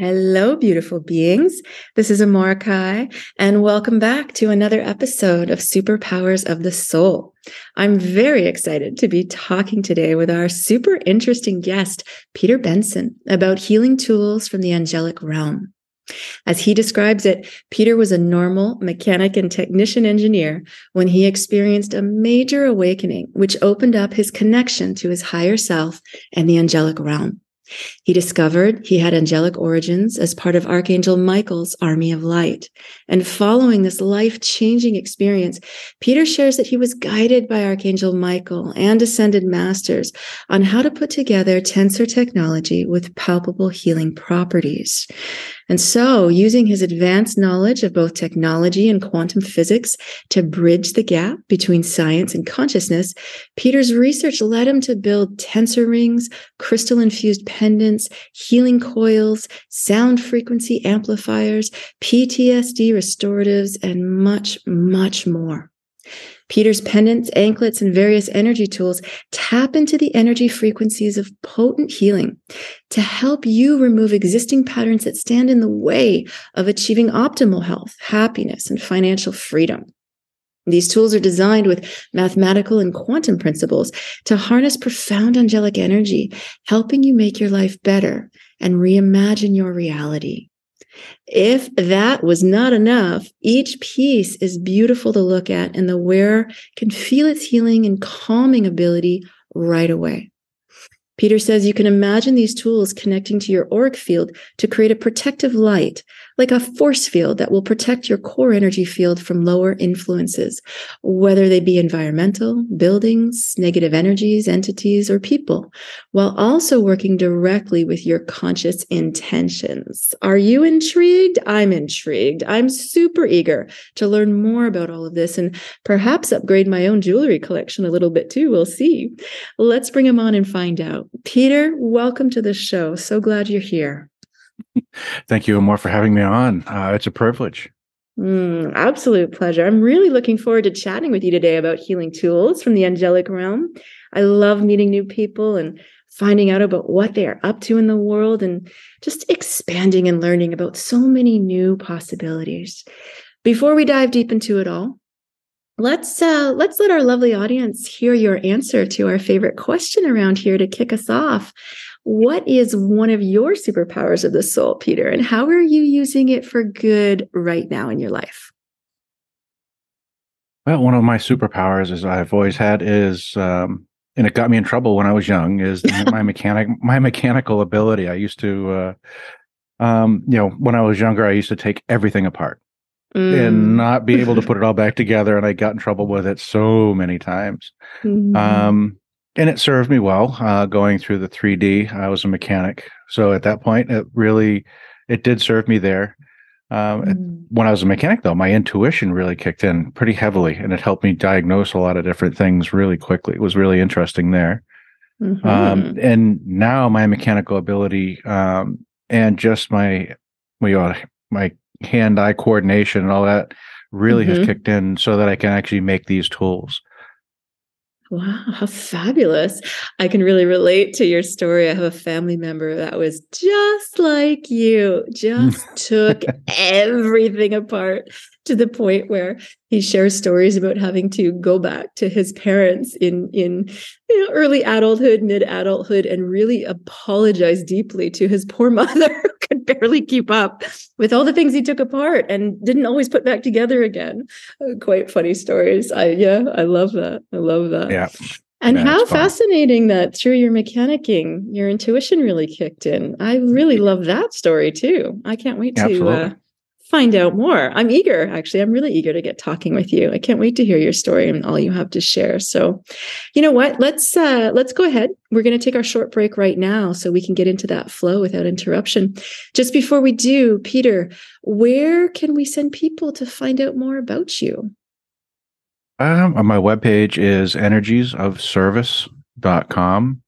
Hello, beautiful beings. This is Amorahki, and welcome back to another episode of Superpowers of the Soul. I'm very excited to be talking today with our super interesting guest, Peter Benson, about healing tools from the angelic realm. As he describes it, Peter was a normal mechanic and technician engineer when he experienced a major awakening, which opened up his connection to his higher self and the angelic realm. He discovered he had angelic origins as part of Archangel Michael's army of light. And following this life changing experience, Peter shares that he was guided by Archangel Michael and ascended masters on how to put together tensor technology with palpable healing properties. And so, using his advanced knowledge of both technology and quantum physics to bridge the gap between science and consciousness, Peter's research led him to build tensor rings, crystal infused pendants, healing coils, sound frequency amplifiers, PTSD restoratives, and much, much more. Peter's pendants, anklets, and various energy tools tap into the energy frequencies of potent healing to help you remove existing patterns that stand in the way of achieving optimal health, happiness, and financial freedom. These tools are designed with mathematical and quantum principles to harness profound angelic energy, helping you make your life better and reimagine your reality. If that was not enough, each piece is beautiful to look at, and the wearer can feel its healing and calming ability right away. Peter says you can imagine these tools connecting to your auric field to create a protective light like a force field that will protect your core energy field from lower influences, whether they be environmental, buildings, negative energies, entities, or people, while also working directly with your conscious intentions. Are you intrigued? I'm intrigued. I'm super eager to learn more about all of this and perhaps upgrade my own jewelry collection a little bit too. We'll see. Let's bring him on and find out. Peter, welcome to the show. So glad you're here. Thank you, Amor, for having me on. Uh, it's a privilege. Mm, absolute pleasure. I'm really looking forward to chatting with you today about healing tools from the angelic realm. I love meeting new people and finding out about what they are up to in the world and just expanding and learning about so many new possibilities. Before we dive deep into it all, let's uh, let's let our lovely audience hear your answer to our favorite question around here to kick us off. What is one of your superpowers of the soul, Peter? And how are you using it for good right now in your life? Well, one of my superpowers, as I've always had, is, um, and it got me in trouble when I was young, is my mechanic, my mechanical ability. I used to, uh, um, you know, when I was younger, I used to take everything apart mm. and not be able to put it all back together, and I got in trouble with it so many times. Mm. Um, and it served me well uh, going through the 3d i was a mechanic so at that point it really it did serve me there um, mm. when i was a mechanic though my intuition really kicked in pretty heavily and it helped me diagnose a lot of different things really quickly it was really interesting there mm-hmm. um, and now my mechanical ability um, and just my you know, my hand-eye coordination and all that really mm-hmm. has kicked in so that i can actually make these tools Wow, how fabulous. I can really relate to your story. I have a family member that was just like you, just took everything apart to the point where he shares stories about having to go back to his parents in in you know, early adulthood, mid adulthood, and really apologize deeply to his poor mother who could barely keep up with all the things he took apart and didn't always put back together again. Uh, quite funny stories. I yeah, I love that. I love that. Yeah. And how fascinating that through your mechanicking, your intuition really kicked in. I really love that story too. I can't wait to uh, find out more. I'm eager, actually. I'm really eager to get talking with you. I can't wait to hear your story and all you have to share. So, you know what? Let's uh let's go ahead. We're going to take our short break right now so we can get into that flow without interruption. Just before we do, Peter, where can we send people to find out more about you? Um, my webpage is energiesofservice.com.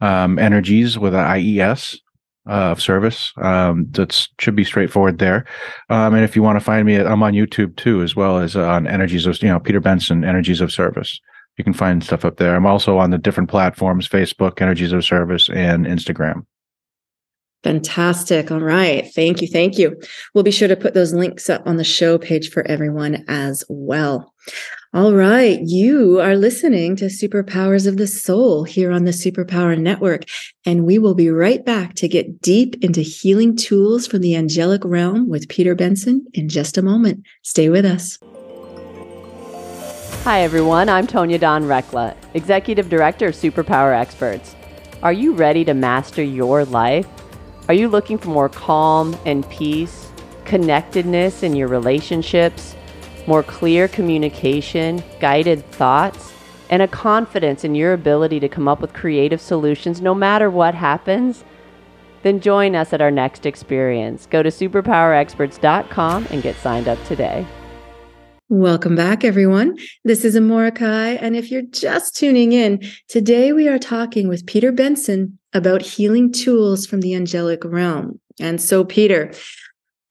Um, energies with an IES uh, of service. Um, that should be straightforward there. Um, and if you want to find me, I'm on YouTube too, as well as on Energies of, you know, Peter Benson, Energies of Service. You can find stuff up there. I'm also on the different platforms Facebook, Energies of Service, and Instagram. Fantastic. All right. Thank you. Thank you. We'll be sure to put those links up on the show page for everyone as well. All right. You are listening to Superpowers of the Soul here on the Superpower Network. And we will be right back to get deep into healing tools from the angelic realm with Peter Benson in just a moment. Stay with us. Hi, everyone. I'm Tonya Dawn Recla, Executive Director of Superpower Experts. Are you ready to master your life? Are you looking for more calm and peace, connectedness in your relationships? More clear communication, guided thoughts, and a confidence in your ability to come up with creative solutions no matter what happens, then join us at our next experience. Go to superpowerexperts.com and get signed up today. Welcome back, everyone. This is Amorahki, and if you're just tuning in, today we are talking with Peter Benson about healing tools from the angelic realm. And so, Peter,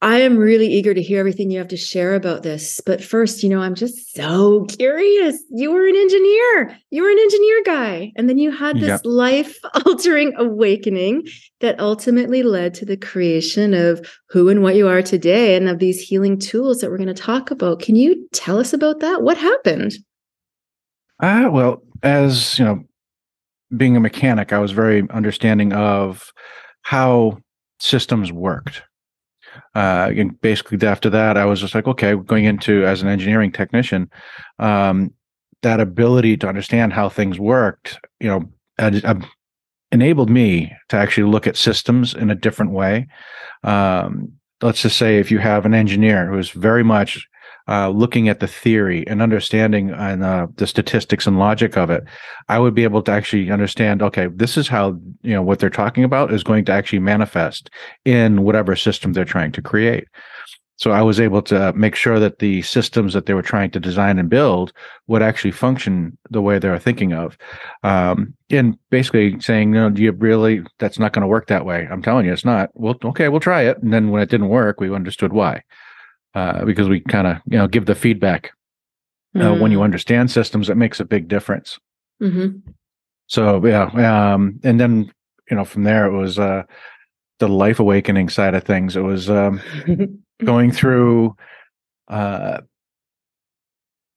I am really eager to hear everything you have to share about this. But first, you know, I'm just so curious. You were an engineer, you were an engineer guy. And then you had this yep. life altering awakening that ultimately led to the creation of who and what you are today and of these healing tools that we're going to talk about. Can you tell us about that? What happened? Uh, well, as you know, being a mechanic, I was very understanding of how systems worked uh, and basically after that, I was just like, okay, going into as an engineering technician, um, that ability to understand how things worked, you know, enabled me to actually look at systems in a different way. Um, let's just say if you have an engineer who is very much uh, looking at the theory and understanding and uh, the statistics and logic of it, I would be able to actually understand. Okay, this is how you know what they're talking about is going to actually manifest in whatever system they're trying to create. So I was able to make sure that the systems that they were trying to design and build would actually function the way they were thinking of. Um, and basically saying, no, do you really, that's not going to work that way. I'm telling you, it's not. Well, okay, we'll try it. And then when it didn't work, we understood why uh, because we kind of you know give the feedback. Uh, mm. When you mm. understand systems, it makes a big difference. Mm-hmm. So yeah, um, and then you know from there it was uh, the life awakening side of things. It was um, going through uh,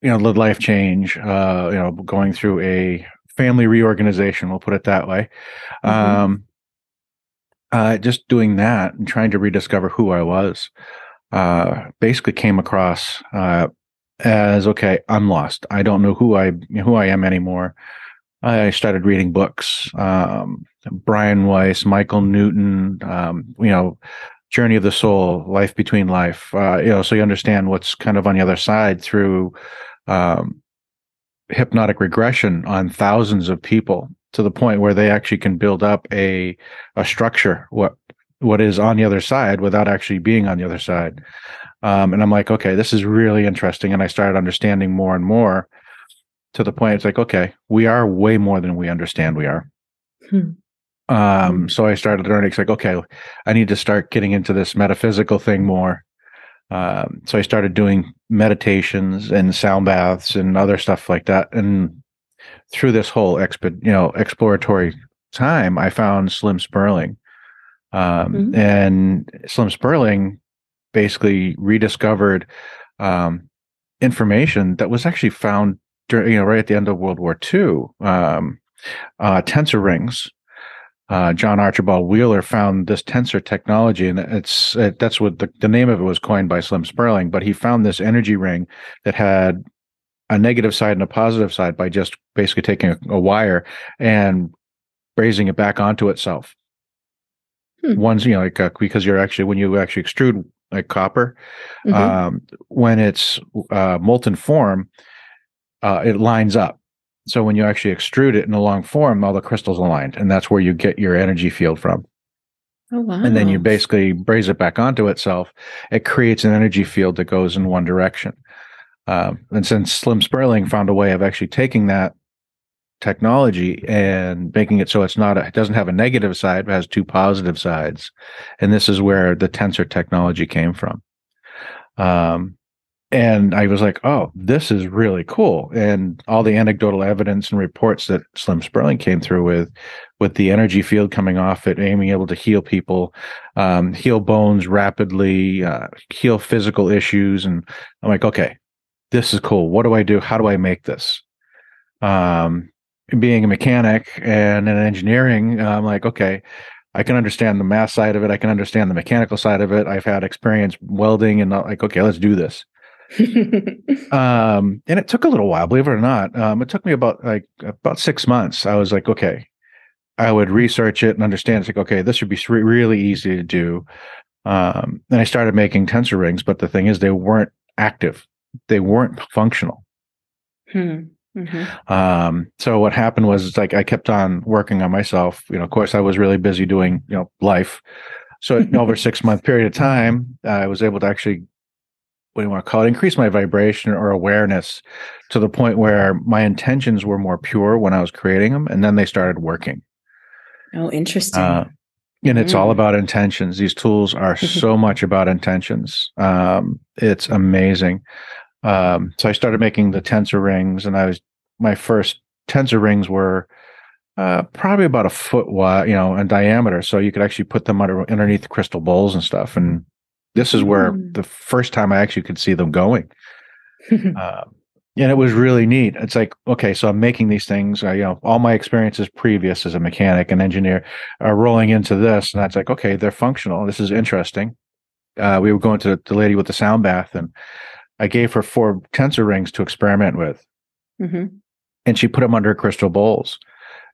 you know the life change. Uh, you know, going through a family reorganization. We'll put it that way. Mm-hmm. Um, uh, just doing that and trying to rediscover who I was uh, basically came across uh, as okay, I'm lost. I don't know who I who I am anymore. I started reading books. Um, Brian Weiss, Michael Newton, um, you know, Journey of the Soul, Life Between Life. Uh, you know, so you understand what's kind of on the other side through um, hypnotic regression on thousands of people to the point where they actually can build up a a structure what what is on the other side without actually being on the other side. Um, and I'm like, okay, this is really interesting. And I started understanding more and more to the point it's like, okay, we are way more than we understand we are. Hmm. Um, so I started learning. It's like, okay, I need to start getting into this metaphysical thing more. Um, so I started doing meditations and sound baths and other stuff like that. And through this whole exp- you know, exploratory time, I found Slim Sperling um, mm-hmm. And Slim Sperling basically rediscovered um, information that was actually found during, you know, right at the end of World War II. Um, uh, tensor rings. Uh, John Archibald Wheeler found this tensor technology, and it's it, that's what the, the name of it was coined by Slim Sperling. But he found this energy ring that had a negative side and a positive side by just basically taking a, a wire and raising it back onto itself. Hmm. One's you know like uh, because you're actually when you actually extrude like copper, mm-hmm. um, when it's uh, molten form, uh, it lines up. So when you actually extrude it in a long form, all the crystals aligned, and that's where you get your energy field from. Oh wow! And then you basically braze it back onto itself. It creates an energy field that goes in one direction. Um, and since Slim Sperling found a way of actually taking that technology and making it so it's not a, it doesn't have a negative side but has two positive sides. And this is where the tensor technology came from. Um, and i was like oh this is really cool. And all the anecdotal evidence and reports that slim sperling came through with with the energy field coming off it being able to heal people um, heal bones rapidly uh, heal physical issues. And i'm like okay this is cool. What do i do? How do i make this? Um, being a mechanic and in engineering, I'm like, okay, I can understand the math side of it. I can understand the mechanical side of it. I've had experience welding and like, okay, let's do this. um, and it took a little while, believe it or not. Um, it took me about like about six months. I was like, okay, I would research it and understand. It's like, okay, this should be really easy to do. Um, and I started making tensor rings, but the thing is, they weren't active. They weren't functional. Hmm. Mm-hmm. Um, so what happened was it's like I kept on working on myself. You know, of course, I was really busy doing you know life. So over six month period of time, I was able to actually what do you want to call it increase my vibration or awareness to the point where my intentions were more pure when I was creating them, and then they started working. Oh, interesting. Uh, and it's mm. all about intentions. These tools are so much about intentions. Um, it's amazing. Um, so I started making the tensor rings, and I was my first tensor rings were uh, probably about a foot wide, you know, in diameter. So you could actually put them under underneath the crystal bowls and stuff. And this is where mm. the first time I actually could see them going. uh, and it was really neat. It's like, okay, so I'm making these things. Uh, you know, all my experiences previous as a mechanic and engineer are rolling into this, and that's like, okay, they're functional. This is interesting. Uh, we were going to the lady with the sound bath, and I gave her four tensor rings to experiment with. Mm-hmm. And she put them under crystal bowls.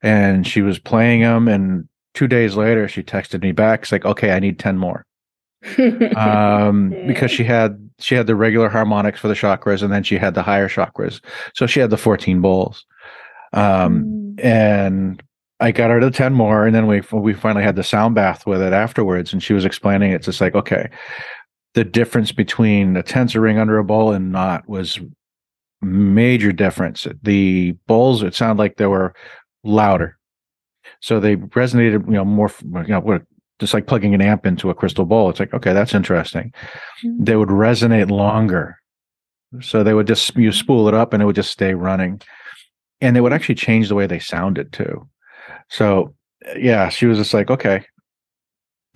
And she was playing them. And two days later, she texted me back. It's like, okay, I need 10 more. um, because she had she had the regular harmonics for the chakras and then she had the higher chakras. So she had the 14 bowls. Um, mm. and I got her to 10 more and then we we finally had the sound bath with it afterwards and she was explaining it. it's just like okay the difference between a tensor ring under a bowl and not was major difference. The bowls, it sounded like they were louder. So they resonated, you know, more, you know, just like plugging an amp into a crystal bowl. It's like, okay, that's interesting. Mm-hmm. They would resonate longer. So they would just, you spool it up and it would just stay running. And they would actually change the way they sounded too. So yeah, she was just like, okay,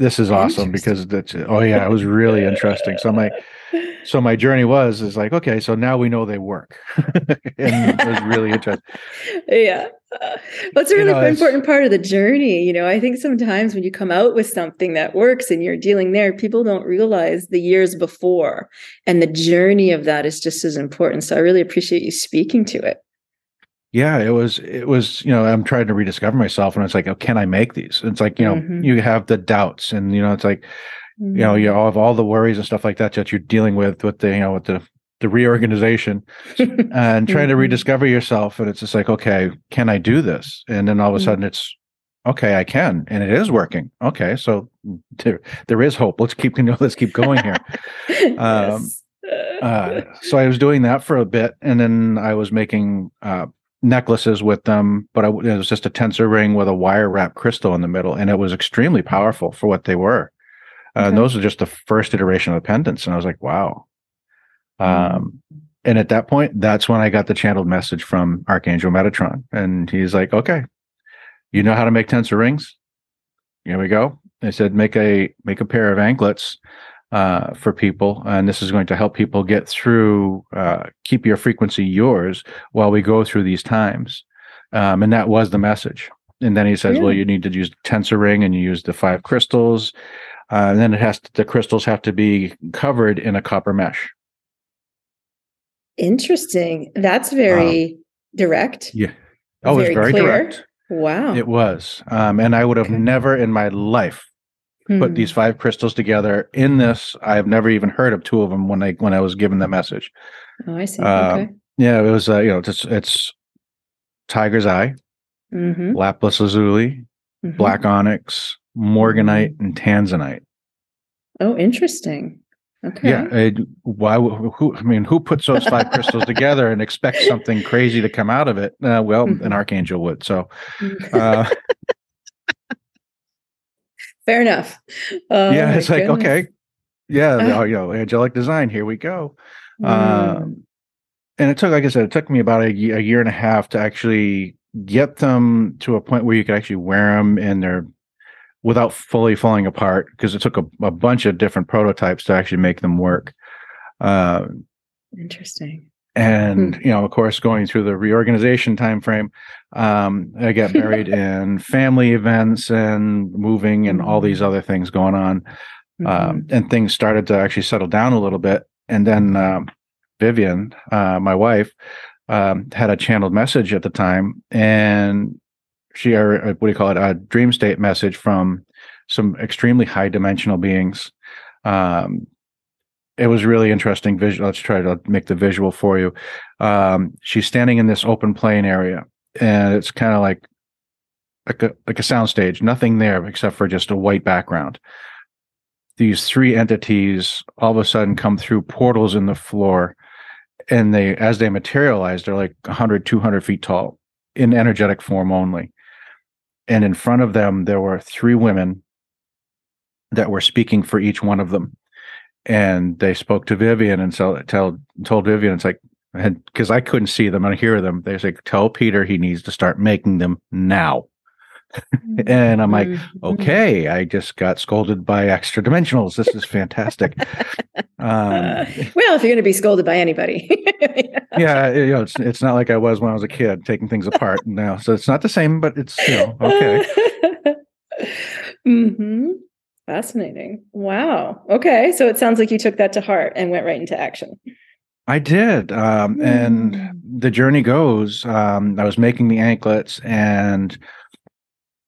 this is awesome because that's oh yeah it was really interesting. So my so my journey was is like okay so now we know they work. And it was really interesting. Yeah. That's a really you know, important part of the journey you know. I think sometimes when you come out with something that works and you're dealing there people don't realize the years before and the journey of that is just as important. So i really appreciate you speaking to it yeah it was it was you know i'm trying to rediscover myself and it's like oh, can i make these it's like you know mm-hmm. you have the doubts and you know it's like mm-hmm. you know you mm-hmm. have all the worries and stuff like that that you're dealing with with the you know with the the reorganization and trying to mm-hmm. rediscover yourself and it's just like okay can i do this and then all of a mm-hmm. sudden it's okay i can and it is working okay so there, there is hope let's keep you know, let's keep going here um, yes. uh, so i was doing that for a bit and then i was making uh, necklaces with them, but it was just a tensor ring with a wire wrap crystal in the middle, and it was extremely powerful for what they were. Uh. And those are just the first iteration of the pendants, and I was like, wow. Mm-hmm. Um, and at that point, that's when I got the channeled message from Archangel Metatron, and he's like, okay, you know how to make tensor rings. Here we go. I said, make a make a pair of anklets uh, for people, and this is going to help people get through, uh, keep your frequency yours while we go through these times. Um, and that was the message. And then he says, well, you need to use tensor ring, and you use the five crystals, uh, and then it has to, the crystals have to be covered in a copper mesh. Interesting. That's very um, direct. Yeah. Oh, very it's very clear. direct. Wow. It was. Um, and I would have okay. never in my life put hmm. these five crystals together in this. I've never even heard of two of them when I when I was given the message. Oh, I see. Uh, okay. Yeah, it was uh, you know it's it's tiger's eye, mm-hmm. lapis lazuli, mm-hmm. black onyx, morganite, mm-hmm. and tanzanite. Oh, interesting. Okay. Yeah. Uh, why? Who? I mean, who puts those five crystals together and expects something crazy to come out of it? Uh, well, mm-hmm. an archangel would. So. Uh, Fair enough. Oh, yeah, it's like goodness. okay, yeah, uh, you know, angelic design. Here we go. Mm. Um, and it took, like I said, it took me about a, a year and a half to actually get them to a point where you could actually wear them and they're without fully falling apart because it took a, a, bunch of different prototypes to actually make them work. Uh, Interesting. And hmm. you know, of course, going through the reorganization timeframe, um, I got married in family events and moving and all these mm-hmm. other things going on, um, mm-hmm. um, and things started to actually settle down a little bit. And then um, Vivian, uh, my wife, um, had a channeled message at the time, and she, or what do you call it, a dream state message from some extremely high dimensional beings. It was really interesting visual. Let's try to make the visual for you. Um, she's standing in this open plain area, and it's kind of like like a like a soundstage. Nothing there except for just a white background. These three entities all of a sudden come through portals in the floor and they as they materialize they're like 100 200 feet tall in energetic form only and in front of them there were three women that were speaking for each one of them and they spoke to vivian and so tell told vivian it's like and because i couldn't see them and hear them they say tell peter he needs to start making them now and I'm like, mm-hmm. okay, I just got scolded by extra dimensionals. This is fantastic. Um, well, if you're going to be scolded by anybody, yeah, you know, it's it's not like I was when I was a kid taking things apart now. So it's not the same, but it's you know okay. hmm Fascinating. Wow. Okay, so it sounds like you took that to heart and went right into action. I did, um, mm. and the journey goes. Um, I was making the anklets and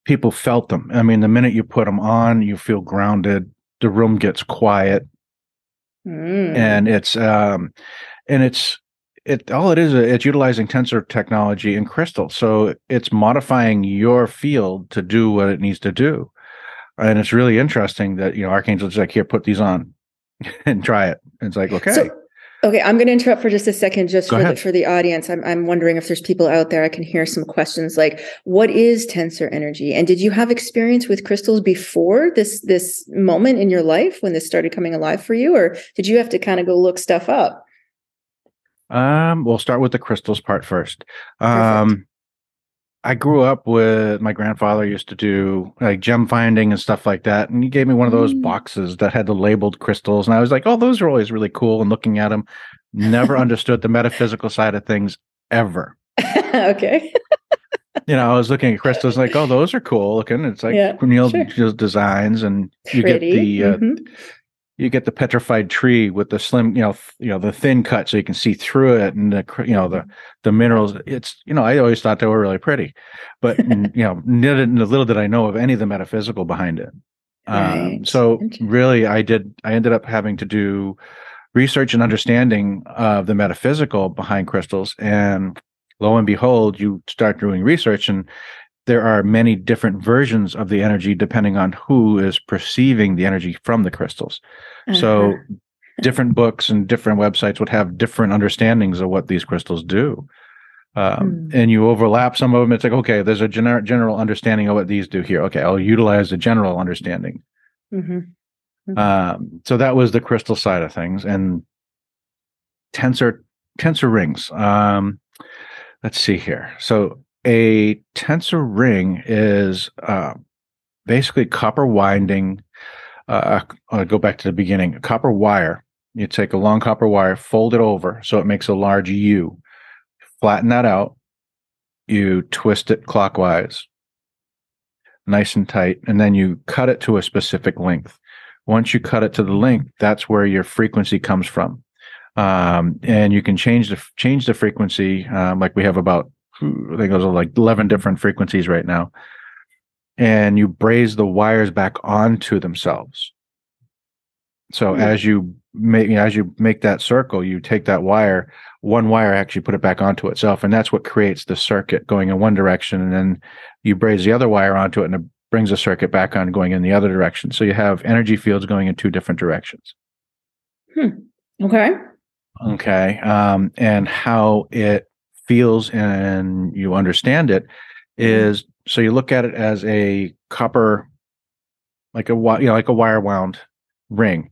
people felt them. I mean, the minute you put them on, you feel grounded. The room gets quiet, mm. and it's um, and it's it all it is. It's utilizing tensor technology and crystal, so it's modifying your field to do what it needs to do. And it's really interesting that you know archangel Archangel's like, here, put these on and try it. And it's like, okay. So- Okay, I'm going to interrupt for just a second, just for the, for the audience. I'm I'm wondering if there's people out there I can hear some questions like, what is tensor energy, and did you have experience with crystals before this this moment in your life when this started coming alive for you, or did you have to kind of go look stuff up? Um, we'll start with the crystals part first. Um, I grew up with my grandfather used to do like gem finding and stuff like that. And he gave me one of those mm. boxes that had the labeled crystals. And I was like, oh, those are always really cool. And looking at them, never understood the metaphysical side of things ever. okay. you know, I was looking at crystals like, oh, those are cool looking. It's like yeah, Neil sure. designs, and you Pretty. get the uh, mm-hmm you get the petrified tree with the slim, you know, you know, the thin cut so you can see through it, and the you know the the minerals. It's you know, I always thought they were really pretty, but you know, little did I know of any of the metaphysical behind it. Um, right. Um, so really, I did. I ended up having to do research and understanding of the metaphysical behind crystals, and lo and behold, you start doing research and there are many different versions of the energy depending on who is perceiving the energy from the crystals. Uh-huh. So different books and different websites would have different understandings of what these crystals do. Um, mm. And you overlap some of them. It's like, okay, there's a general general understanding of what these do here. Okay, I'll utilize the general understanding. Mm-hmm. Mm-hmm. Um, so that was the crystal side of things, and tensor tensor rings. Um, let's see here. So a tensor ring is uh, basically copper winding. Uh, I'll go back to the beginning. A copper wire. You take a long copper wire, fold it over so it makes a large U. Flatten that out. You twist it clockwise, nice and tight, and then you cut it to a specific length. Once you cut it to the length, that's where your frequency comes from. Um, and you can change the change the frequency. Um, like we have about I think those are like 11 different frequencies right now. And you braze the wires back onto themselves. So mm-hmm. as you make as you make that circle, you take that wire, one wire actually put it back onto itself, and that's what creates the circuit going in one direction, and then you braze the other wire onto it, and it brings the circuit back on going in the other direction. So you have energy fields going in two different directions. Hmm. Okay. Okay. Um, and how it feels and you understand it is so you look at it as a copper, like a you know, like a wire wound ring.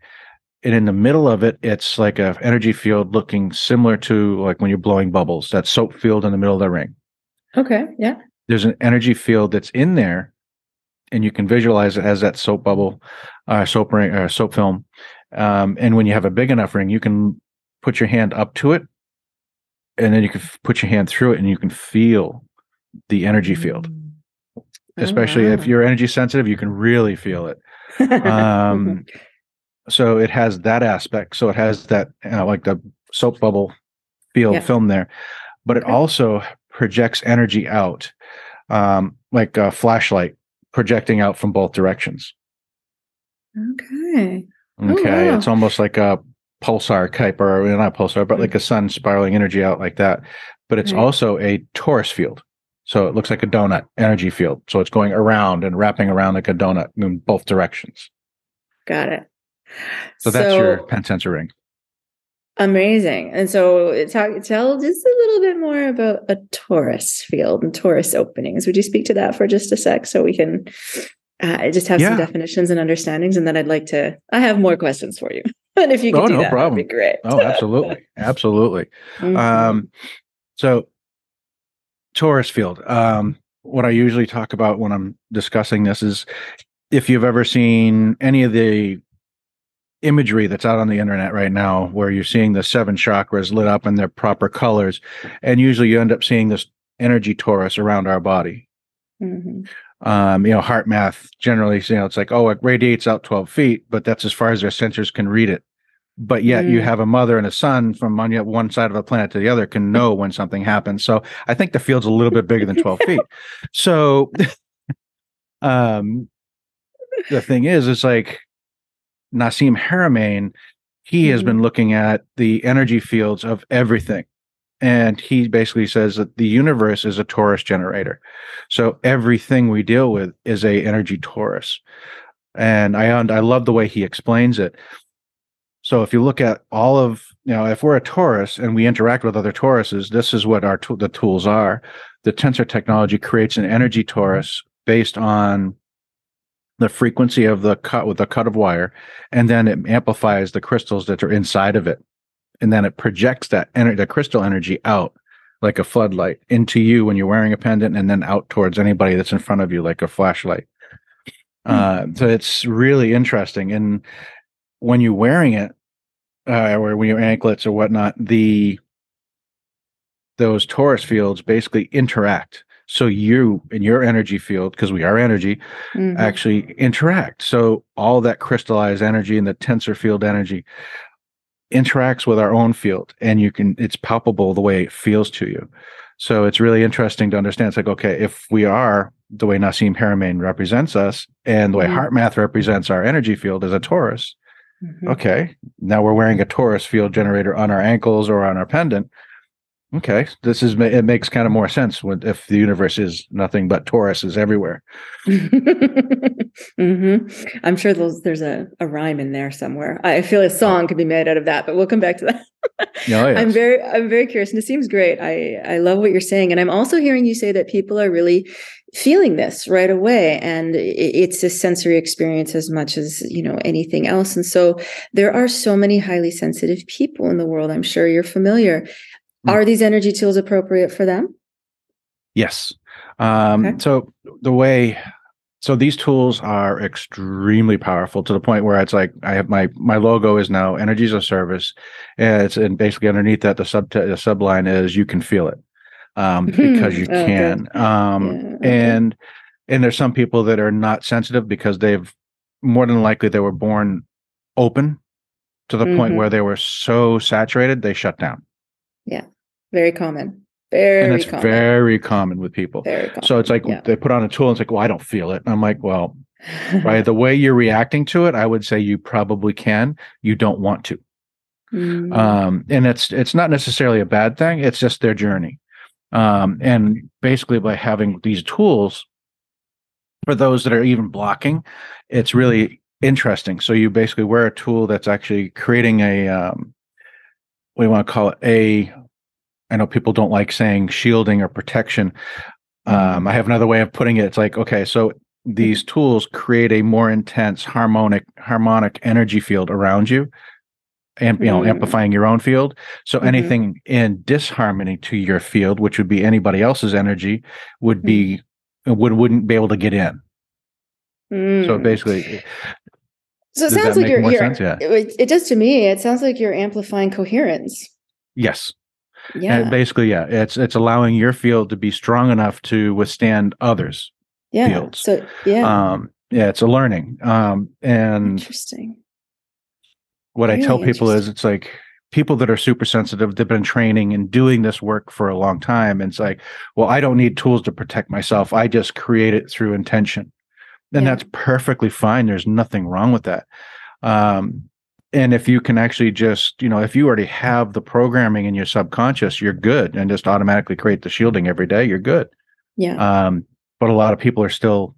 And in the middle of it, it's like a energy field looking similar to like when you're blowing bubbles, that soap field in the middle of the ring. Okay. Yeah. There's an energy field that's in there, and you can visualize it as that soap bubble, uh, soap ring, uh, soap film. Um, and when you have a big enough ring, you can put your hand up to it, and then you can f- put your hand through it, and you can feel the energy field. Oh, Especially if you're energy sensitive, you can really feel it. um so it has that aspect so it has that uh, like the soap bubble feel Yeah. film there but it Okay. also projects energy out um like a flashlight projecting out from both directions okay. Oh, okay wow. it's almost like a pulsar type or well, not pulsar but like a sun spiraling energy out like that but it's Mm. Right. also a torus field so it looks like a donut energy field so it's going around and wrapping around like a donut in both directions Got it. so that's your pen sensor ring Amazing. And so talk, tell just a little bit more about a torus field and torus openings. Would you speak to that for just a sec so we can uh, just have some definitions and understandings? And then I'd like to, I have more questions for you. And if you could Oh, do no that, problem. that'd be great. Oh, absolutely, absolutely. Mhm. Um, so torus field. Um, what I usually talk about when I'm discussing this is if you've ever seen any of the imagery that's out on the internet right now, where you're seeing the seven chakras lit up in their proper colors, and usually you end up seeing this energy torus around our body. Mhm. Um, you know, HeartMath generally, you know, it's like, oh, it radiates out 12 feet, but that's as far as their sensors can read it. But yet you Mm. have a mother and a son from on yet one side of a planet to the other can know when something happens. So I think the field's a little bit bigger than 12 feet. So um the thing is, it's like Nassim Haramein, he has Mhm. been looking at the energy fields of everything. And he basically says that the universe is a torus generator. So everything we deal with is a energy torus. And I und- I love the way he explains it. So if you look at all of, you know, if we're a torus and we interact with other toruses, this is what our the tools are. The tensor technology creates an energy torus based on the frequency of the cut with the cut of wire, and then it amplifies the crystals that are inside of it, and then it projects that ener- the crystal energy out like a floodlight into you when you're wearing a pendant, and then out towards anybody that's in front of you like a flashlight. Uh, so it's really interesting, and when you're wearing it, uh, or when you're anklets or whatnot, the those torus fields basically interact. So you and your energy field, because we are energy, Mhm. actually interact. So all that crystallized energy and the tensor field energy interacts with our own field and you can it's palpable the way it feels to you. So it's really interesting to understand. It's like, okay, if we are the way Nassim Haramein represents us and the way Mhm. HeartMath represents our energy field as a torus, Mhm. okay, now we're wearing a torus field generator on our ankles or on our pendant. Okay, this is it makes kind of more sense when if the universe is nothing but toruses everywhere. hmm I'm sure those, there's a, a rhyme in there somewhere. I feel a song could be made out of that, but we'll come back to that. Oh, yes. I'm very, I'm very curious, and it seems great. I, I love what you're saying, and I'm also hearing you say that people are really feeling this right away, and it's a sensory experience as much as you know anything else. And so there are so many highly sensitive people in the world. I'm sure you're familiar. Hmm. Are these energy tools appropriate for them? Yes. Um, Okay. So the way, so these tools are extremely powerful to the point where it's like I have my my logo is now Energy as a Service, and it's and basically underneath that the sub the subline is you can feel it, um, because you Oh, can. Um, Yeah, okay. and and there's some people that are not sensitive because they've more than likely they were born open to the point Mhm. where they were so saturated they shut down, Very common. Very and it's common. very common with people. common. So it's like Yeah. they put on a tool and it's like, well, I don't feel it. And I'm like, well, by the way you're reacting to it, I would say you probably can. You don't want to. Mm. Um, and it's it's not necessarily a bad thing. It's just their journey. Um, and basically by having these tools for those that are even blocking, it's really interesting. So you basically wear a tool that's actually creating a um, what do you want to call it? A I know people don't like saying shielding or protection. Um, I have another way of putting it. It's like okay, so these tools create a more intense harmonic harmonic energy field around you and you know Mm. amplifying your own field so Mhm. anything in disharmony to your field which would be anybody else's energy would be would wouldn't be able to get in so Mm. basically so it does sounds like you're, more you're sense? Yeah. it, it does to me. It sounds like you're amplifying coherence. yes Yeah. And basically yeah it's it's allowing your field to be strong enough to withstand others yeah. fields. So yeah. um yeah it's a learning um and Interesting. what I tell people is it's like people that are super sensitive, they've been training and doing this work for a long time. And it's like, well, I don't need tools to protect myself. I just create it through intention. And Yeah. that's perfectly fine. There's nothing wrong with that. Um, and if you can actually just, you know, if you already have the programming in your subconscious, you're good and just automatically create the shielding every day, you're good. Yeah. Um, but a lot of people are still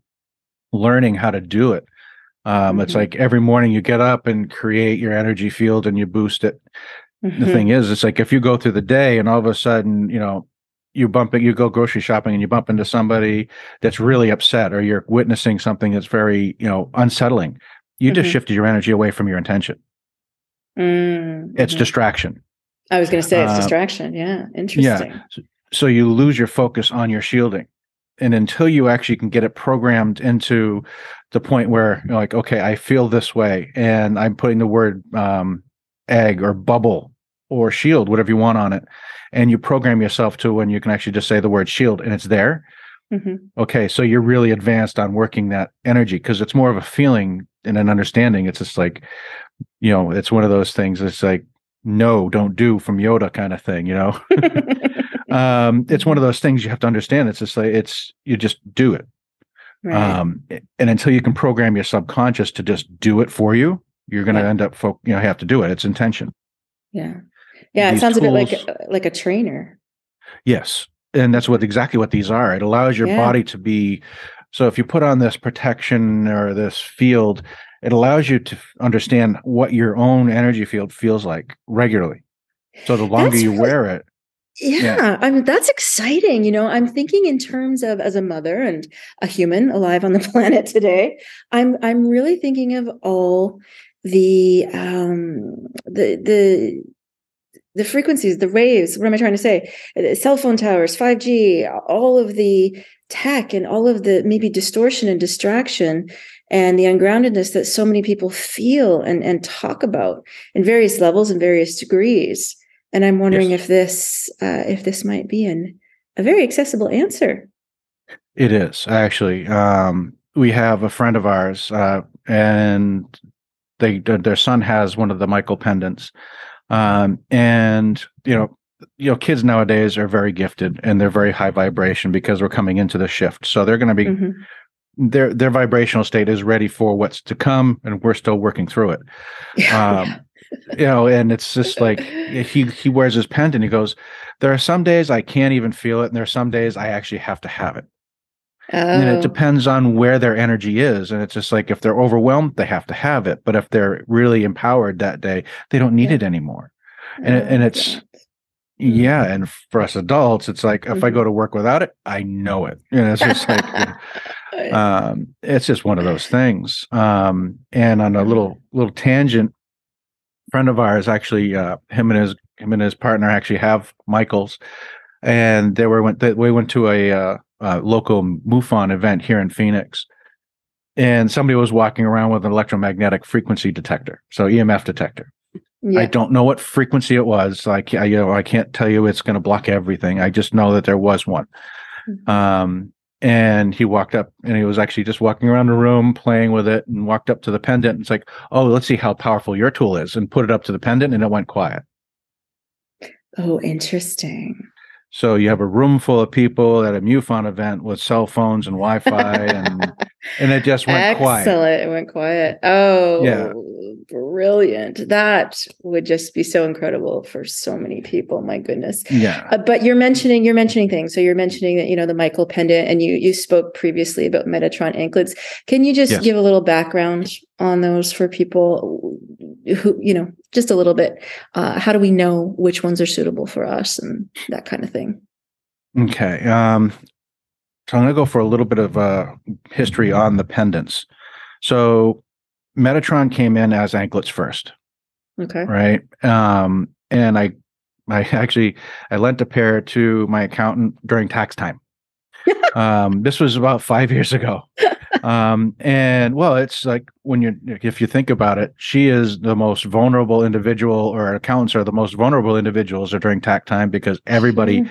learning how to do it. Um, It's Mhm. like every morning you get up and create your energy field and you boost it. The Mhm. thing is, it's like if you go through the day and all of a sudden, you know, you bump it, you go grocery shopping and you bump into somebody that's really upset or you're witnessing something that's very, you know, unsettling. You just Mhm. shifted your energy away from your intention. Mm, It's distraction. I was going to say it's uh, distraction. Yeah. Interesting. Yeah. so you lose your focus on your shielding and until you actually can get it programmed into the point where you're like okay i feel this way and i'm putting the word um, egg or bubble or shield whatever you want on it and you program yourself to when you can actually just say the word shield and it's there Mhm. okay so you're really advanced on working that energy because it's more of a feeling and an understanding it's just like you know it's one of those things it's like no don't do from yoda kind of thing you know um it's one of those things you have to understand it's just like it's you just do it right. um and until you can program your subconscious to just do it for you you're going to Yeah. end up fo- you know have to do it it's intention yeah. Yeah. It these sounds a bit like like a trainer. yes and that's what exactly what these are it allows your Yeah. body to be so if you put on this protection or this field it allows you to understand what your own energy field feels like regularly so the longer That's you really- wear it Yeah, I mean that's exciting. You know, I'm thinking in terms of as a mother and a human alive on the planet today. I'm I'm really thinking of all the um the the the frequencies, the waves. What am I trying to say? Uh, Cell phone towers, 5G, all of the tech and all of the maybe distortion and distraction and the ungroundedness that so many people feel and, and talk about in various levels and various degrees. And I'm wondering Yes. if this uh, if this might be an a very accessible answer. It is actually. Um, we have a friend of ours, uh, and they their son has one of the Michael pendants, um, and you know, you know, kids nowadays are very gifted and they're very high vibration because we're coming into the shift. So they're going to be Mhm. their their vibrational state is ready for what's to come, and we're still working through it. Um, you know, and it's just like he he wears his pendant. He goes, "There are some days I can't even feel it, and there are some days I actually have to have it." and Oh, it depends on where their energy is and it's just like if they're overwhelmed they have to have it but if they're really empowered that day they don't need Yeah. it anymore and and oh, it's- yeah. and for us adults it's like if i Mhm. go to work without it i know it. And it's just like um it's just one of those things. Um and on a little little tangent friend of ours actually uh him and his him and his partner actually have michael's. And they were went they, we went to a uh, uh local mufon event here in phoenix. And somebody was walking around with an electromagnetic frequency detector so emf detector yeah. I don't know what frequency it was. Like I can't, you know, I can't tell you it's going to block everything. I just know that there was one. Mhm. Um, and he walked up and he was actually just walking around the room playing with it and walked up to the pendant. And it's like, oh, let's see how powerful your tool is and put it up to the pendant and it went quiet. Oh, interesting. So you have a room full of people at a MUFON event with cell phones and Wi-Fi and and it just went Excellent. quiet. It went quiet. Oh, Yeah. brilliant. That would just be so incredible for so many people. My goodness. Yeah. Uh, but you're mentioning you're mentioning things. So you're mentioning that you know the Michael pendant, and you you spoke previously about Metatron anklets. Can you just Yes. give a little background on those for people who you know just a little bit? Uh, how do we know which ones are suitable for us and that kind of thing? Okay. Um, so I'm going to go for a little bit of uh, history on the pendants. So Metatron came in as anklets first, Okay. right? Um, and I, I actually, I lent a pair to my accountant during tax time. um, this was about five years ago. Um, and well, it's like when you, if you think about it, she is the most vulnerable individual, or accountants are the most vulnerable individuals are during tax time because everybody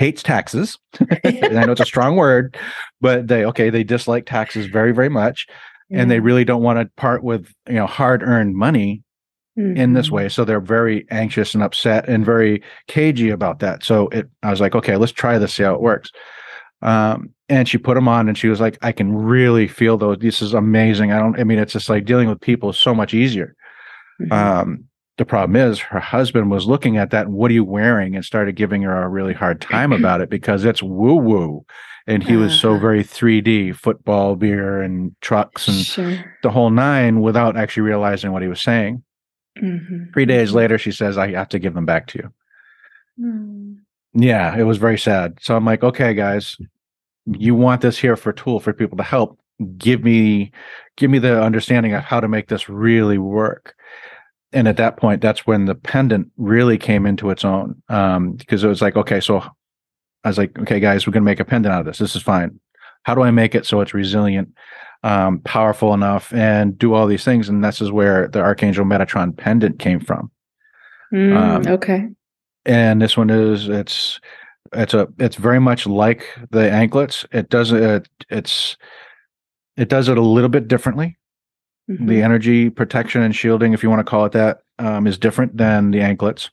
hates taxes. I know it's a strong word, but they okay, they dislike taxes very, very much, and they really don't want to part with you know hard earned money in this Mhm. way. So they're very anxious and upset and very cagey about that. So it, I was like, okay, let's try this, see how it works. Um, and she put them on, and she was like, I can really feel those. This is amazing. I don't. I mean, it's just like dealing with people is so much easier. Mhm. Um, the problem is her husband was looking at that. What are you wearing? And started giving her a really hard time about it because it's woo woo. And he was so Uh-huh. very 3D football, beer, and trucks and sure. the whole nine without actually realizing what he was saying. Mhm. Three days later, she says, I have to give them back to you. Mm. Yeah, it was very sad. So I'm like, okay, guys, you want this here for tool for people to help. Give me give me the understanding of how to make this really work. And at that point, that's when the pendant really came into its own. Um, because it was like, okay, so I was like, okay, guys, we're gonna make a pendant out of this. This is fine. How do I make it so it's resilient, um, powerful enough, and do all these things? And this is where the Archangel Metatron pendant came from. Mm, Um, okay. and this one is it's it's a it's very much like the anklets it does it it's it does it a little bit differently the Mhm. energy protection and shielding if you want to call it that um, is different than the anklets.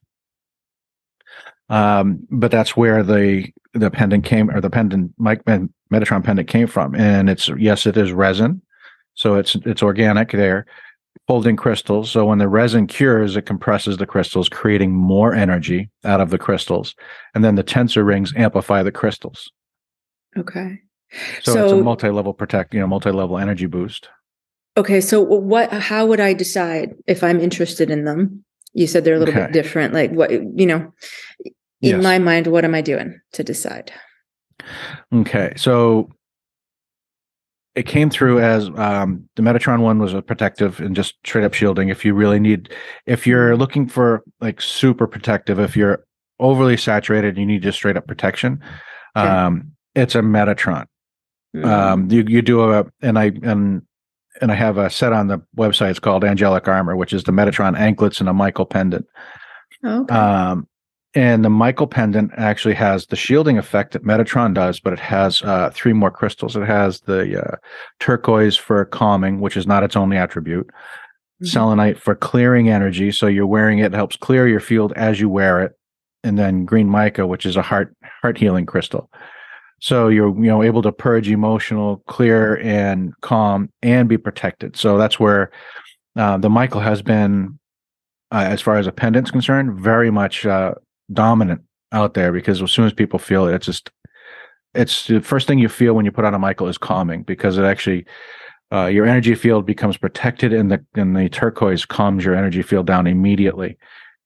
Um, but that's where the the pendant came or the pendant mike metatron pendant came from. And it's yes it is resin. So it's it's organic there holding crystals. So when the resin cures it compresses the crystals creating more energy out of the crystals. And then the tensor rings amplify the crystals. Okay. so, it's a multi-level protect you know multi-level energy boost Okay, so what how would I decide if I'm interested in them? You said they're a little Okay. bit different. Like what you know, in Yes. my mind, what am I doing to decide? Okay, so it came through as um, the Metatron one was a protective and just straight up shielding. If you really need, if you're looking for like super protective, if you're overly saturated, you need just straight up protection. Um, it's a Metatron. Mm. Um, you you do a and I and and I have a set on the website. It's called Angelic Armor, which is the Metatron anklets and a Michael pendant. okay. Um, and the Michael pendant actually has the shielding effect that Metatron does, but it has uh, three more crystals. It has the uh, turquoise for calming, which is not its only attribute. Mhm. Selenite for clearing energy, so you're wearing it, it helps clear your field as you wear it. And then green mica, which is a heart heart healing crystal. So you're you know able to purge emotional, clear, and calm, and be protected. So that's where uh, the Michael has been, uh, as far as a pendant's concerned, very much uh, dominant out there because as soon as people feel it, it's just it's the first thing you feel when you put on a Michael is calming because it actually uh, your energy field becomes protected and the and the turquoise calms your energy field down immediately.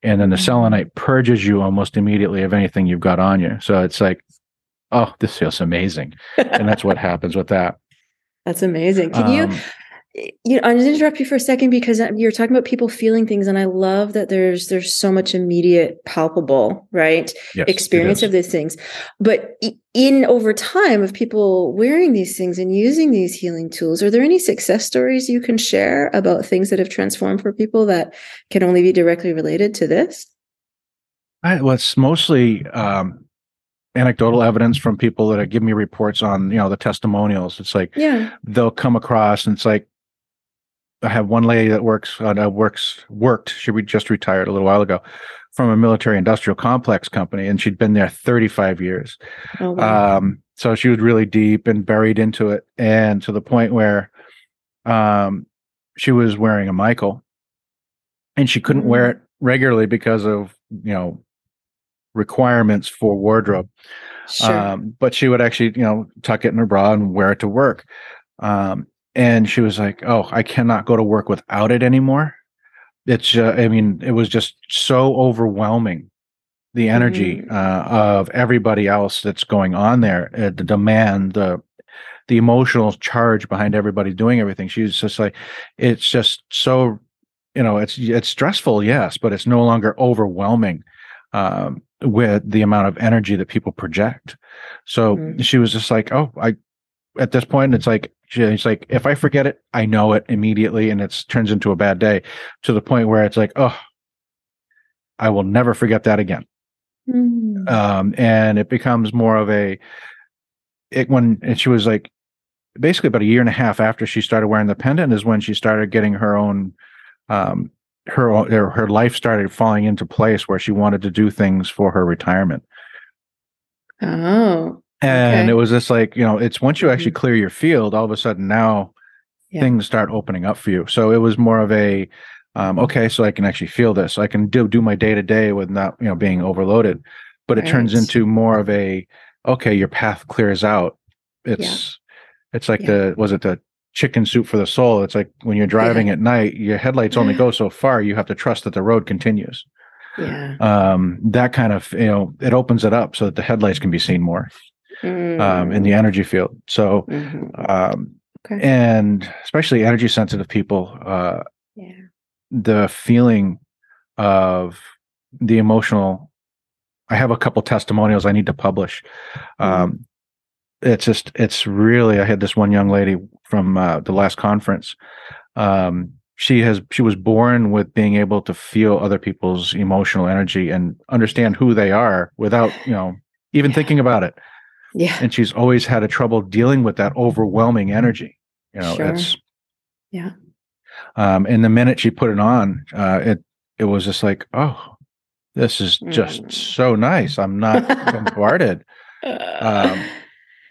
And then the Mhm. selenite purges you almost immediately of anything you've got on you. So it's like, oh, this feels amazing. And that's what happens with that. That's amazing. Can you Um, you know, I'm going to interrupt you for a second because you're talking about people feeling things, and I love that there's there's so much immediate, palpable, right, yes, experience of these things. But in over time of people wearing these things and using these healing tools, are there any success stories you can share about things that have transformed for people that can only be directly related to this? I, well, it's mostly um, anecdotal evidence from people that give me reports on, you know, the testimonials. It's like Yeah. they'll come across, and it's like I have one lady that works uh, works worked. She re- just retired a little while ago. from a military industrial complex company, and she'd been there 35 years. Oh, wow. Um, so she was really deep and buried into it, and to the point where um, she was wearing a Michael, and she couldn't wear Mm. it regularly because of you know requirements for wardrobe. sure. Um, but she would actually, you know, tuck it in her bra and wear it to work. Um, and she was like, "Oh, I cannot go to work without it anymore." It's, uh, I mean, it was just so overwhelming, the energy Mhm. uh, of everybody else that's going on there, uh, the demand, the the emotional charge behind everybody doing everything. She's just like, it's just so, you know, it's it's stressful, yes, but it's no longer overwhelming um, with the amount of energy that people project. So Mhm. she was just like, oh, I. At this point, it's like she's like, if I forget it, I know it immediately, and it turns into a bad day. To the point where it's like, oh, I will never forget that again Mm. um, and it becomes more of a it when and she was like basically about a year and a half after she started wearing the pendant is when she started getting her own um her her, her life started falling into place where she wanted to do things for her retirement. Oh, and Okay. it was just like you know it's once you actually clear your field all of a sudden now Yeah. things start opening up for you. So it was more of a um, okay so i can actually feel this. I can do do my day to day with not you know being overloaded. But it turns into more of a okay your path clears out. It's it's like Yeah. the was it the chicken soup for the soul it's like when you're driving at night your headlights only go so far you have to trust that the road continues yeah. um that kind of you know it opens it up so that the headlights can be seen more um in the energy field so Mhm. um Okay. and especially energy sensitive people uh Yeah. the feeling of the emotional i have a couple testimonials i need to publish um it's just it's really i had this one young lady from uh, the last conference um she has she was born with being able to feel other people's emotional energy and understand who they are without you know even Yeah. thinking about it Yeah. and she's always had a trouble dealing with that overwhelming energy you know Sure. it's Yeah. um and the minute she put it on uh it it was just like oh this is just Mm. so nice i'm not bombarded um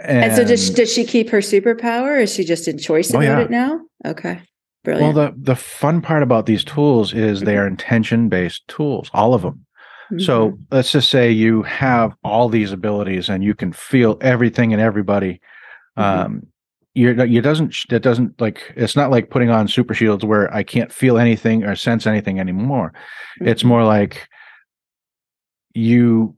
and, and so does she, does she keep her superpower? Or is she just in choice Oh, about yeah. it now? Okay. Brilliant. Well the the fun part about these tools is they Mhm. are intention based tools all of them so Mhm. let's just say you have all these abilities and you can feel everything and everybody Mhm. um you're you doesn't it doesn't like it's not like putting on super shields where i can't feel anything or sense anything anymore it's Mhm. more like you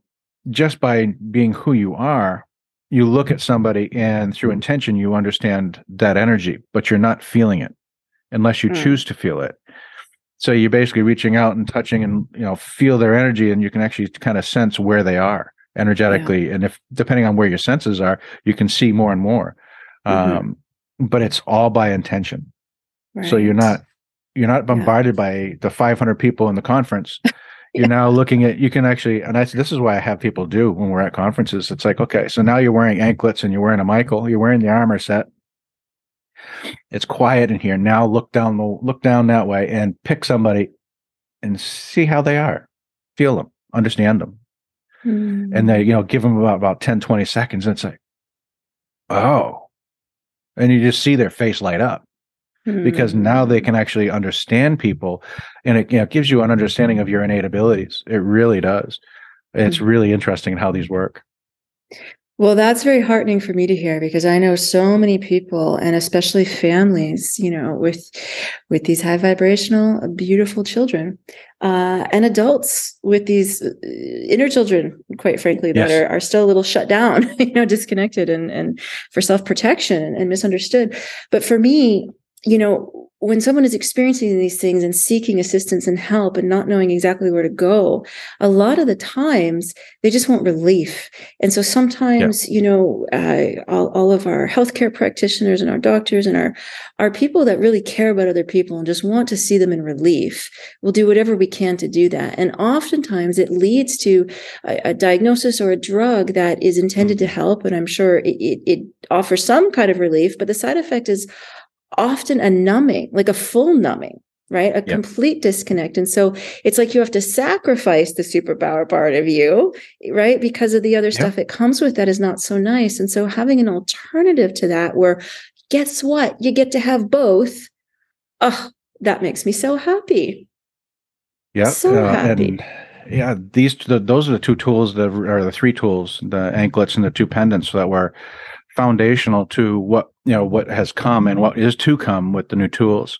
just by being who you are you look at somebody and through intention you understand that energy but you're not feeling it unless you Mm. choose to feel it. So you're basically reaching out and touching and you know feel their energy and you can actually kind of sense where they are energetically. And if depending on where your senses are you can see more and more. Mhm. um but it's all by intention. So you're not you're not bombarded by the 500 people in the conference you're now looking at you can actually and I, this is why i have people do when we're at conferences. It's like okay so now you're wearing anklets and you're wearing a michael you're wearing the armor set. It's quiet in here. Now look down the look down that way and pick somebody and see how they are. Feel them understand them. Mm. and they you know give them about, about 10 20 seconds and it's like oh. And you just see their face light up because now they can actually understand people and it you know, gives you an understanding of your innate abilities it really does it's Mhm. really interesting how these work Well, that's very heartening for me to hear because I know so many people and especially families, you know, with with these high vibrational, beautiful children, uh, and adults with these uh, inner children, quite frankly, that Yes. are, are still a little shut down, you know, disconnected and and for self protection and misunderstood. But for me, you know, when someone is experiencing these things and seeking assistance and help and not knowing exactly where to go, a lot of the times they just want relief. And so sometimes, you know, uh, all, all of our healthcare practitioners and our doctors and our, our people that really care about other people and just want to see them in relief will do whatever we can to do that. And oftentimes it leads to a, a diagnosis or a drug that is intended to help. And I'm sure it, it, it offers some kind of relief, but the side effect is often a numbing, like a full numbing right? A complete disconnect. And so it's like you have to sacrifice the superpower part of you, right? Because of the other stuff that comes with that is not so nice. And so having an alternative to that where guess what? You get to have both. Oh, that makes me so happy. Yeah, So uh, happy. and yeah, these the, those are the two tools that are the three tools, the anklets and the two pendants that were foundational to what you know what has come and what is to come with the new tools.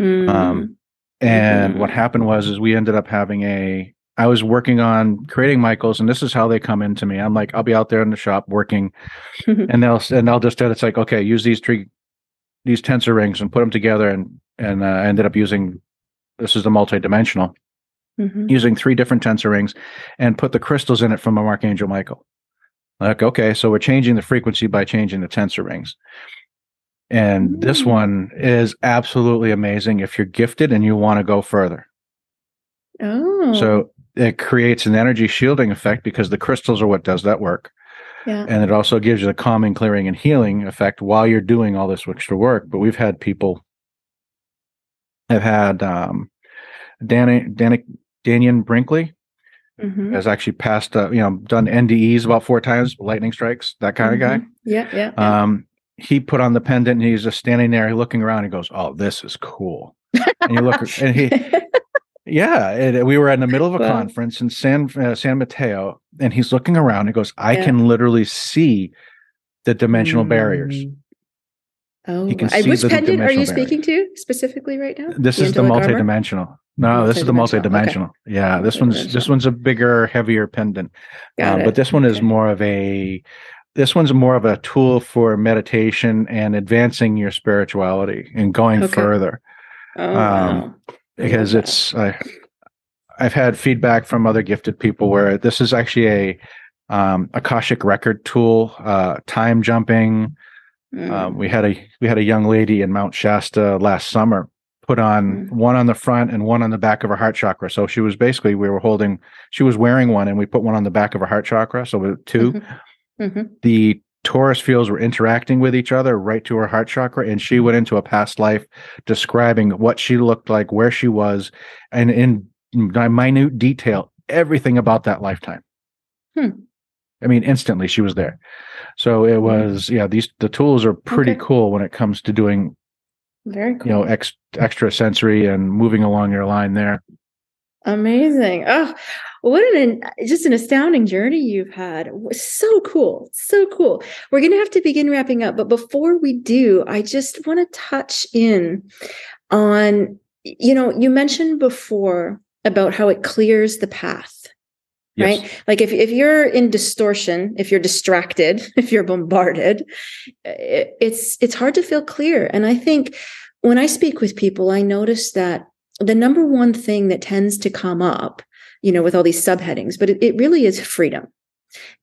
Mm. Um, and Mhm. what happened was is we ended up having a I was working on creating Michaels, and this is how they come into me. I'm like, I'll be out there in the shop working, and they'll and they'll just it's like, okay, use these three these tensor rings and put them together, and and uh, I ended up using this is the multi-dimensional Mhm. using three different tensor rings and put the crystals in it from a Archangel Michael. Like, okay, so we're changing the frequency by changing the tensor rings. And this Mm. one is absolutely amazing if you're gifted and you want to go further. Oh, So it creates an energy shielding effect because the crystals are what does that work. yeah. And it also gives you the calming, clearing, and healing effect while you're doing all this extra work. But we've had people, I've had um, Danny, Danny, Dannion Brinkley, Mhm. has actually passed, uh, you know, done NDEs about four times, lightning strikes, that kind of guy. Yeah, yeah. yeah. Um, he put on the pendant and he's just standing there looking around. And goes, "Oh, this is cool." And you look, and he, yeah, and we were in the middle of a Wow. conference in San uh, San Mateo, and he's looking around. and goes, "I Yeah. can literally see the dimensional barriers." Mm. Oh, can wow. See which pendant are you speaking to specifically right now? This is the armor? No, this is the Multi-dimensional, okay. Yeah, this one's this one's a bigger, heavier pendant. Um, but this one is Okay. more of a this one's more of a tool for meditation and advancing your spirituality and going Okay. further Oh, um, wow. because it's I, I've had feedback from other gifted people where this is actually a um, akashic record tool, uh, time jumping. Mm. Um, we had a we had a young lady in Mount Shasta last summer put on Mm. one on the front and one on the back of her heart chakra. So she was basically we were holding she was wearing one and we put one on the back of her heart chakra. So we- 2 Mhm. Mhm. the torus fields were interacting with each other right to her heart chakra, and she went into a past life describing what she looked like, where she was, and in minute detail, everything about that lifetime. Hmm. I mean, instantly she was there. So it was, yeah, these the tools are pretty Okay. cool when it comes to doing, Very cool. you know, ex, extra sensory and moving along your line there. Amazing. Oh, what an just an astounding journey you've had. So cool. So cool. We're going to have to begin wrapping up, but before we do, I just want to touch in on you know, you mentioned before about how it clears the path. Yes. Right? Like if if you're in distortion, if you're distracted, if you're bombarded, it, it's it's hard to feel clear. And I think when I speak with people, I notice that the number one thing that tends to come up, you know, with all these subheadings, but it, it really is freedom.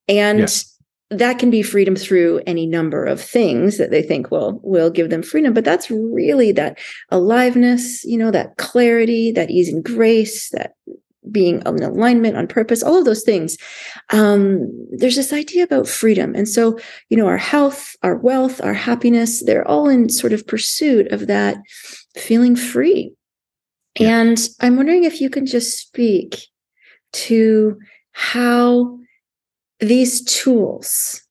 And Yes. that can be freedom through any number of things that they think will will give them freedom. But that's really that aliveness, you know, that clarity, that ease and grace, that being in alignment on purpose, all of those things. Um, there's this idea about freedom. And so, you know, our health, our wealth, our happiness, they're all in sort of pursuit of that feeling free. Yes. And I'm wondering if you can just speak to how these tools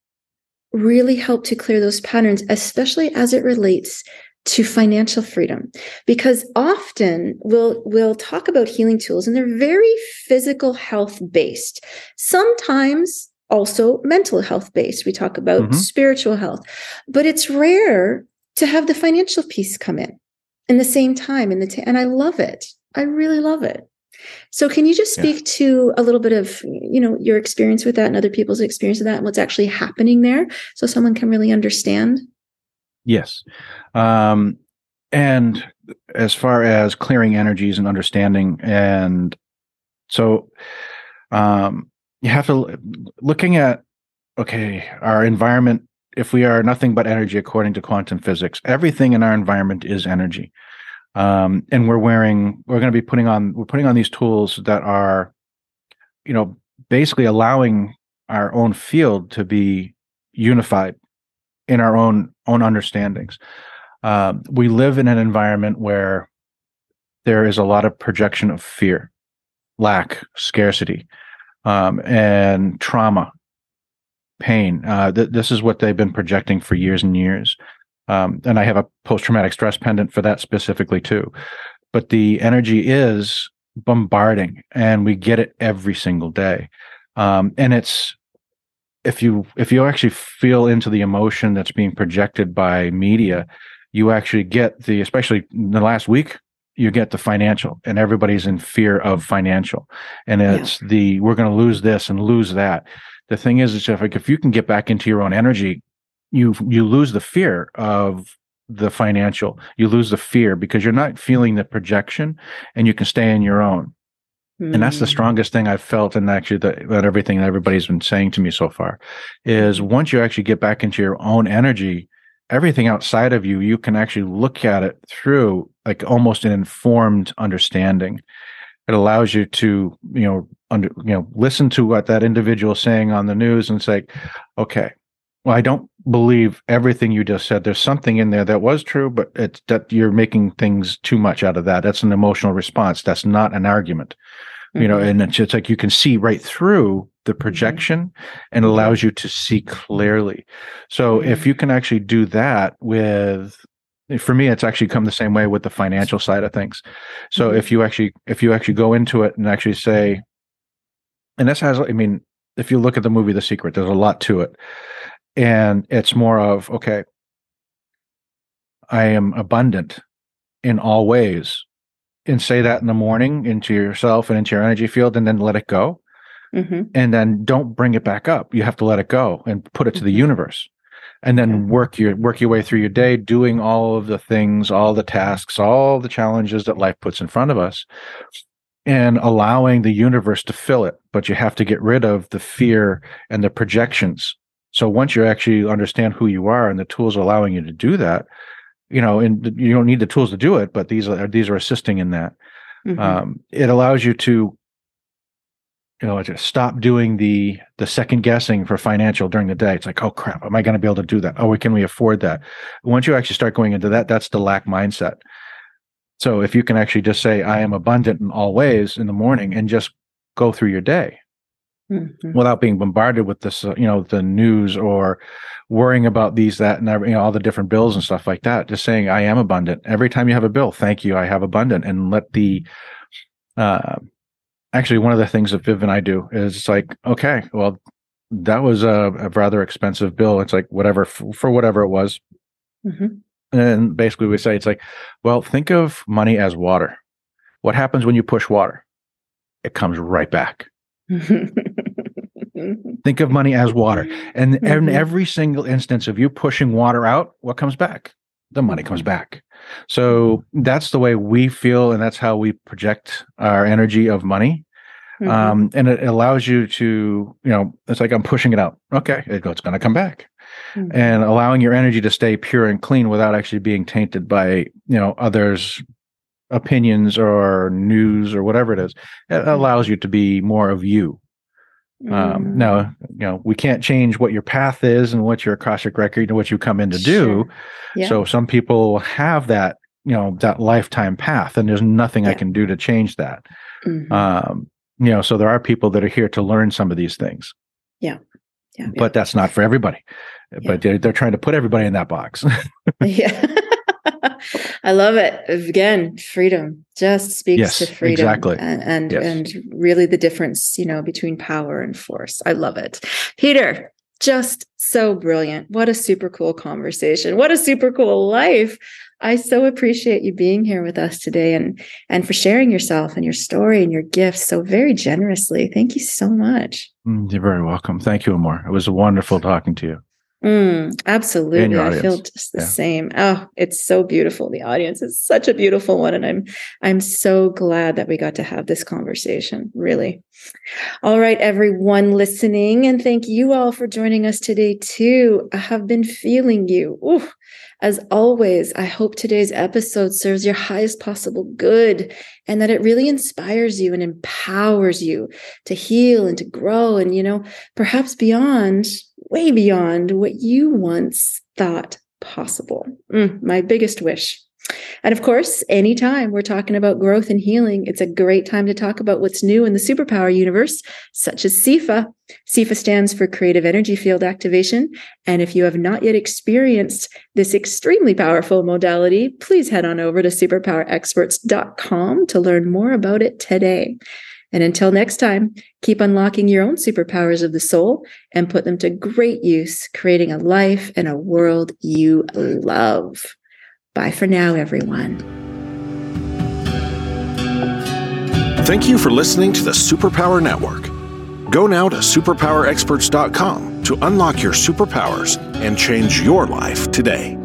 really help to clear those patterns, especially as it relates to financial freedom. Because often we'll we'll talk about healing tools and they're very physical health based sometimes also mental health based. We talk about Mhm. spiritual health but it's rare to have the financial piece come in in the same time in the ta- and I love it. I really love it. So can you just Yeah. speak to a little bit of you know your experience with that and other people's experience with that and what's actually happening there so someone can really understand Yes. Um, and as far as clearing energies and understanding, and so um, you have to looking at okay, our environment. If we are nothing but energy, according to quantum physics, everything in our environment is energy. Um, and we're wearing, we're going to be putting on, we're putting on these tools that are, you know, basically allowing our own field to be unified in our own own understandings. Uh, we live in an environment where there is a lot of projection of fear, lack, scarcity, um, and trauma, pain. Uh, th- this is what they've been projecting for years and years. Um, and I have a post traumatic stress pendant for that specifically too. But the energy is bombarding, and we get it every single day. Um, and it's if you if you actually feel into the emotion that's being projected by media, you actually get the especially in the last week you get the financial and everybody's in fear of financial. And it's yeah. the we're going to lose this and lose that. The thing is is if, like, if you can get back into your own energy you you lose the fear of the financial. You lose the fear because you're not feeling the projection and you can stay in your own mm. and that's the hmm. strongest thing i've felt and actually that, that everything that everybody's been saying to me so far is hmm. once you actually get back into your own energy everything outside of you you can actually look at it through like almost an informed understanding it allows you to you know under you know listen to what that individual is saying on the news and say okay well i don't believe everything you just said there's something in there that was true but it's that you're making things too much out of that that's an emotional response that's not an argument mm-hmm. you know mm-hmm. and it's, it's like you can see right through the mm-hmm. projection and allows you to see clearly so if mm-hmm. you can actually do that with for me it's actually come the same way with the financial side of things so mm-hmm. if you actually if you actually go into it and actually say and this has i mean if you look at the movie the secret there's a lot to it and it's more of okay i am abundant in all ways and say that in the morning into yourself and into your energy field and then let it go mm-hmm. and then don't bring it back up you have to let it go and put it to the mm-hmm. universe and then work your work your way through your day doing all of the things all the tasks all the challenges that life puts in front of us and allowing the universe to fill it but you have to get rid of the fear and the projections so once you actually understand who you are and the tools allowing you to do that you know and you don't need the tools to do it but these are these are assisting in that mm-hmm. um, it allows you to you know, just stop doing the the second guessing for financial during the day. It's like, oh crap, am I going to be able to do that? Oh, can we afford that? Once you actually start going into that, that's the lack mindset. So if you can actually just say, I am abundant in all ways in the morning and just go through your day mm-hmm. without being bombarded with this, uh, you know, the news or worrying about these, that, and every, you know, all the different bills and stuff like that. Just saying, I am abundant. Every time you have a bill, thank you, I have abundant, and let the uh, actually one of the things that Viv and I do is it's like, okay, well, that was a, a rather expensive bill. It's like whatever for, for whatever it was. Mm-hmm. And basically we say it's like, well, think of money as water. What happens when you push water? It comes right back. think of money as water. And mm-hmm. in every single instance of you pushing water out, what comes back? The money comes back. So that's the way we feel, and that's how we project our energy of money. Mm-hmm. Um, and it allows you to, you know, it's like I'm pushing it out. Okay, it, it's going to come back, mm-hmm. and allowing your energy to stay pure and clean without actually being tainted by, you know, others' opinions or news or whatever it is. It mm-hmm. allows you to be more of you. Um, mm. now, you know, we can't change what your path is and what your Akashic record and what you come in to do. Yeah. So some people have that, you know, that lifetime path, and there's nothing yeah. I can do to change that. Mm-hmm. Um, you know, so there are people that are here to learn some of these things. Yeah. Yeah. But that's not for everybody. But they're, they're trying to put everybody in that box. yeah. I love it. Again, freedom just speaks yes, to freedom exactly. and and, yes. and really the difference, you know, between power and force. I love it. Peter, just so brilliant. What a super cool conversation. What a super cool life. I so appreciate you being here with us today and and for sharing yourself and your story and your gifts so very generously. Thank you so much. Mm, you're very welcome. Thank you, Amor. It was wonderful talking to you. Mm, absolutely. I feel just the yeah. same. Oh, it's so beautiful. The audience is such a beautiful one. And I'm I'm so glad that we got to have this conversation. Really. All right, everyone listening, and thank you all for joining us today, too. I have been feeling you. Ooh, as always, I hope today's episode serves your highest possible good and that it really inspires you and empowers you to heal and to grow and, you know, perhaps beyond way beyond what you once thought possible. Mm, my biggest wish. And of course, anytime we're talking about growth and healing, it's a great time to talk about what's new in the superpower universe, such as CEFA. CEFA stands for Creative Energy Field Activation. And if you have not yet experienced this extremely powerful modality, please head on over to superpowerexperts.com to learn more about it today. And until next time, keep unlocking your own superpowers of the soul and put them to great use, creating a life and a world you love. Bye for now, everyone. Thank you for listening to the Superpower Network. Go now to superpowerexperts.com to unlock your superpowers and change your life today.